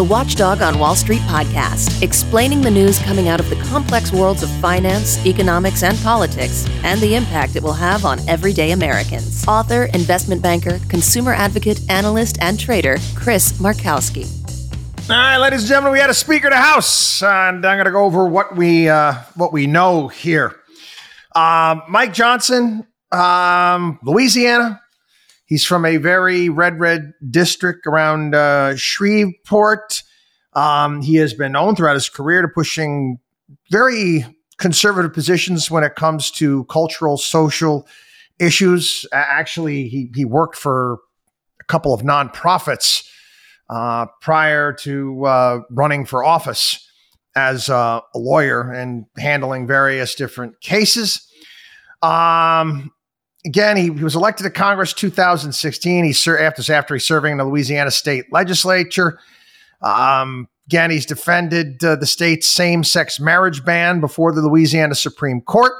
the Watchdog on Wall Street podcast, explaining the news coming out of the complex worlds of finance, economics, and politics, and the impact it will have on everyday Americans. Author, investment banker, consumer advocate, analyst, and trader, Chris Markowski. All right, ladies and gentlemen, we had a speaker to house, and I'm going to go over what we uh, what we know here. Um, Mike Johnson, um, Louisiana. He's from a very red, red district around uh, Shreveport. Um, he has been known throughout his career to pushing very conservative positions when it comes to cultural, social issues. Actually, he he worked for a couple of nonprofits uh, prior to uh, running for office as a lawyer and handling various different cases. Um, again, he, he, was elected to Congress 2016. He after after he's serving in the Louisiana state legislature. Um, again, he's defended uh, the state's same-sex marriage ban before the Louisiana Supreme Court.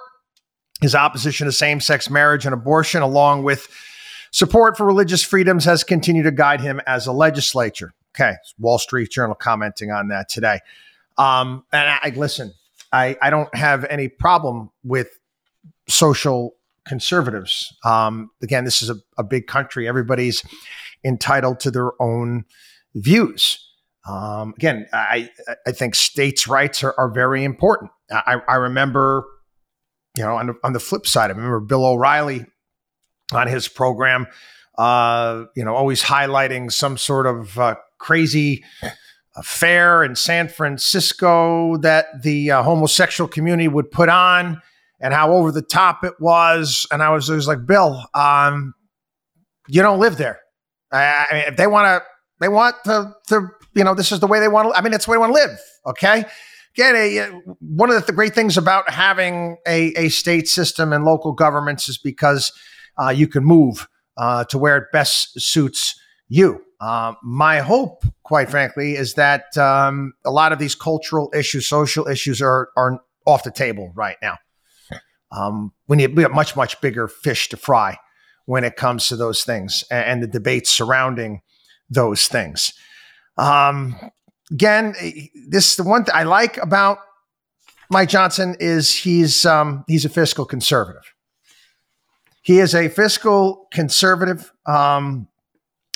His opposition to same-sex marriage and abortion, along with support for religious freedoms, has continued to guide him as a legislature. Okay, Wall Street Journal commenting on that today. Um, and I, I listen. I, I don't have any problem with social conservatives. Um, again, this is a, a, big country. Everybody's entitled to their own views. Um, again, I, I think states' rights are, are very important. I, I remember, you know, on the, on the flip side, I remember Bill O'Reilly on his program, uh, you know, always highlighting some sort of uh, crazy affair in San Francisco that the uh, homosexual community would put on and how over the top it was. And I was, I was like, Bill, um, you don't live there. I, I mean, if they want to, they want to, to, you know, this is the way they want to, I mean, it's the way they want to live. Okay. Again, a, one of the great things about having a, a state system and local governments is because uh, you can move uh, to where it best suits you. Uh, my hope, quite frankly, is that um, a lot of these cultural issues, social issues are, are off the table right now. Um, we need we have much much bigger fish to fry when it comes to those things and, and the debates surrounding those things. Um, again, this the one thing I like about Mike Johnson is he's um, he's a fiscal conservative. He is a fiscal conservative. Um,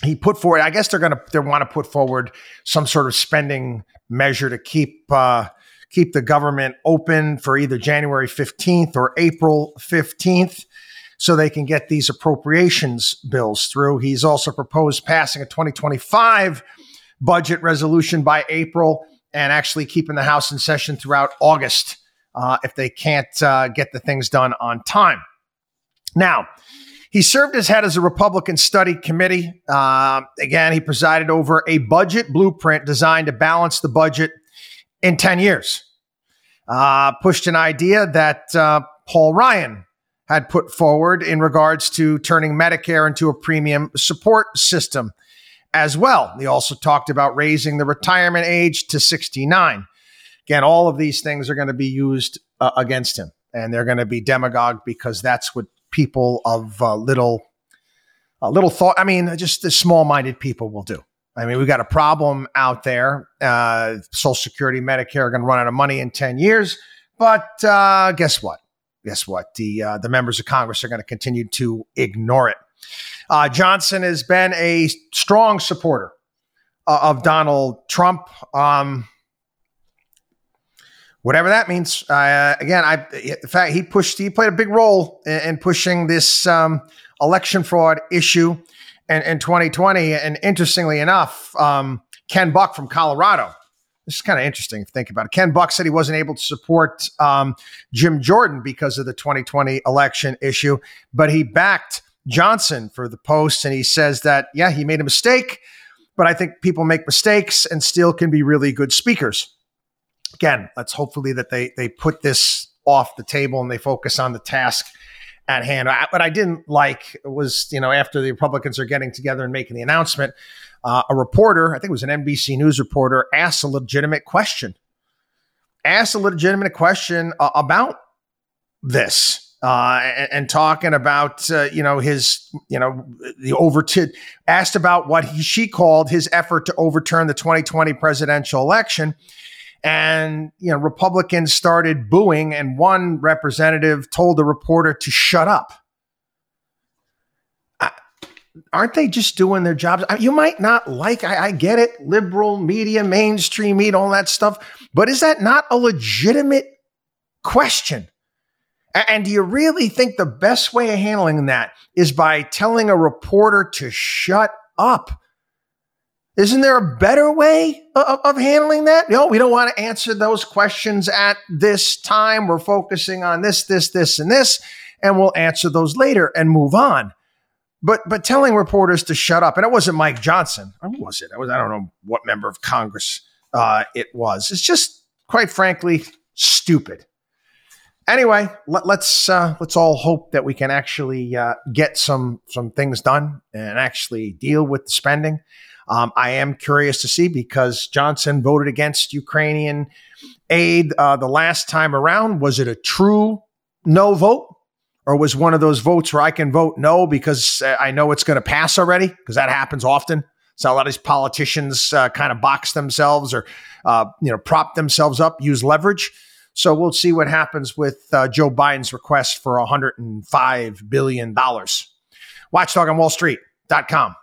he put forward. I guess they're going to they want to put forward some sort of spending measure to keep uh, keep the government open for either January 15th or April 15th so they can get these appropriations bills through. He's also proposed passing a 2025 budget resolution by April and actually keeping the House in session throughout August uh, if they can't uh, get the things done on time. Now, he served as head as a Republican study committee. Uh, again, he presided over a budget blueprint designed to balance the budget in 10 years. Uh, pushed an idea that uh, Paul Ryan had put forward in regards to turning Medicare into a premium support system as well. He also talked about raising the retirement age to 69. Again, all of these things are going to be used uh, against him, and they're going to be demagogue because that's what people of uh, little, uh, little thought. I mean, just the small-minded people will do. I mean, we've got a problem out there. Uh, Social Security, Medicare are going to run out of money in 10 years. But uh, guess what? Guess what? The, uh, the members of Congress are going to continue to ignore it. Uh, Johnson has been a strong supporter uh, of Donald Trump. Um, whatever that means. Uh, again, I, in fact, he pushed, he played a big role in, in pushing this um, election fraud issue in, in 2020. And interestingly enough, um, Ken Buck from Colorado. This is kind of interesting if you think about it. Ken Buck said he wasn't able to support um, Jim Jordan because of the 2020 election issue, but he backed Johnson for the post. And he says that, yeah, he made a mistake, but I think people make mistakes and still can be really good speakers. Again, let's hopefully that they they put this off the table and they focus on the task at hand. I, what I didn't like was, you know, after the Republicans are getting together and making the announcement, uh, a reporter, I think it was an NBC News reporter, asked a legitimate question. Asked a legitimate question uh, about this. uh, and, and, talking about uh, you know his you know the over asked about what he, she called his effort to overturn the 2020 presidential election and you know republicans started booing and one representative told the reporter to shut up. Aren't they just doing their jobs? You might not like I, I get it liberal media mainstream media all that stuff but is that not a legitimate question? And do you really think the best way of handling that is by telling a reporter to shut up? Isn't there a better way of, of handling that? No, we don't want to answer those questions at this time. We're focusing on this, this, this, and this, and we'll answer those later and move on. But but telling reporters to shut up, and it wasn't Mike Johnson. Who was it? I was I don't know what member of Congress uh, it was. It's just quite frankly stupid anyway, let, us let's, uh, let's all hope that we can actually uh, get some some things done and actually deal with the spending. Um, I am curious to see because Johnson voted against Ukrainian aid uh, the last time around. Was it a true no vote? Or was one of those votes where I can vote no because uh, I know it's going to pass already? Because that happens often. So a lot of these politicians uh, kind of box themselves or uh, you know prop themselves up, use leverage. So we'll see what happens with uh, Joe Biden's request for $105 billion. Watchdog on Wall Street.com.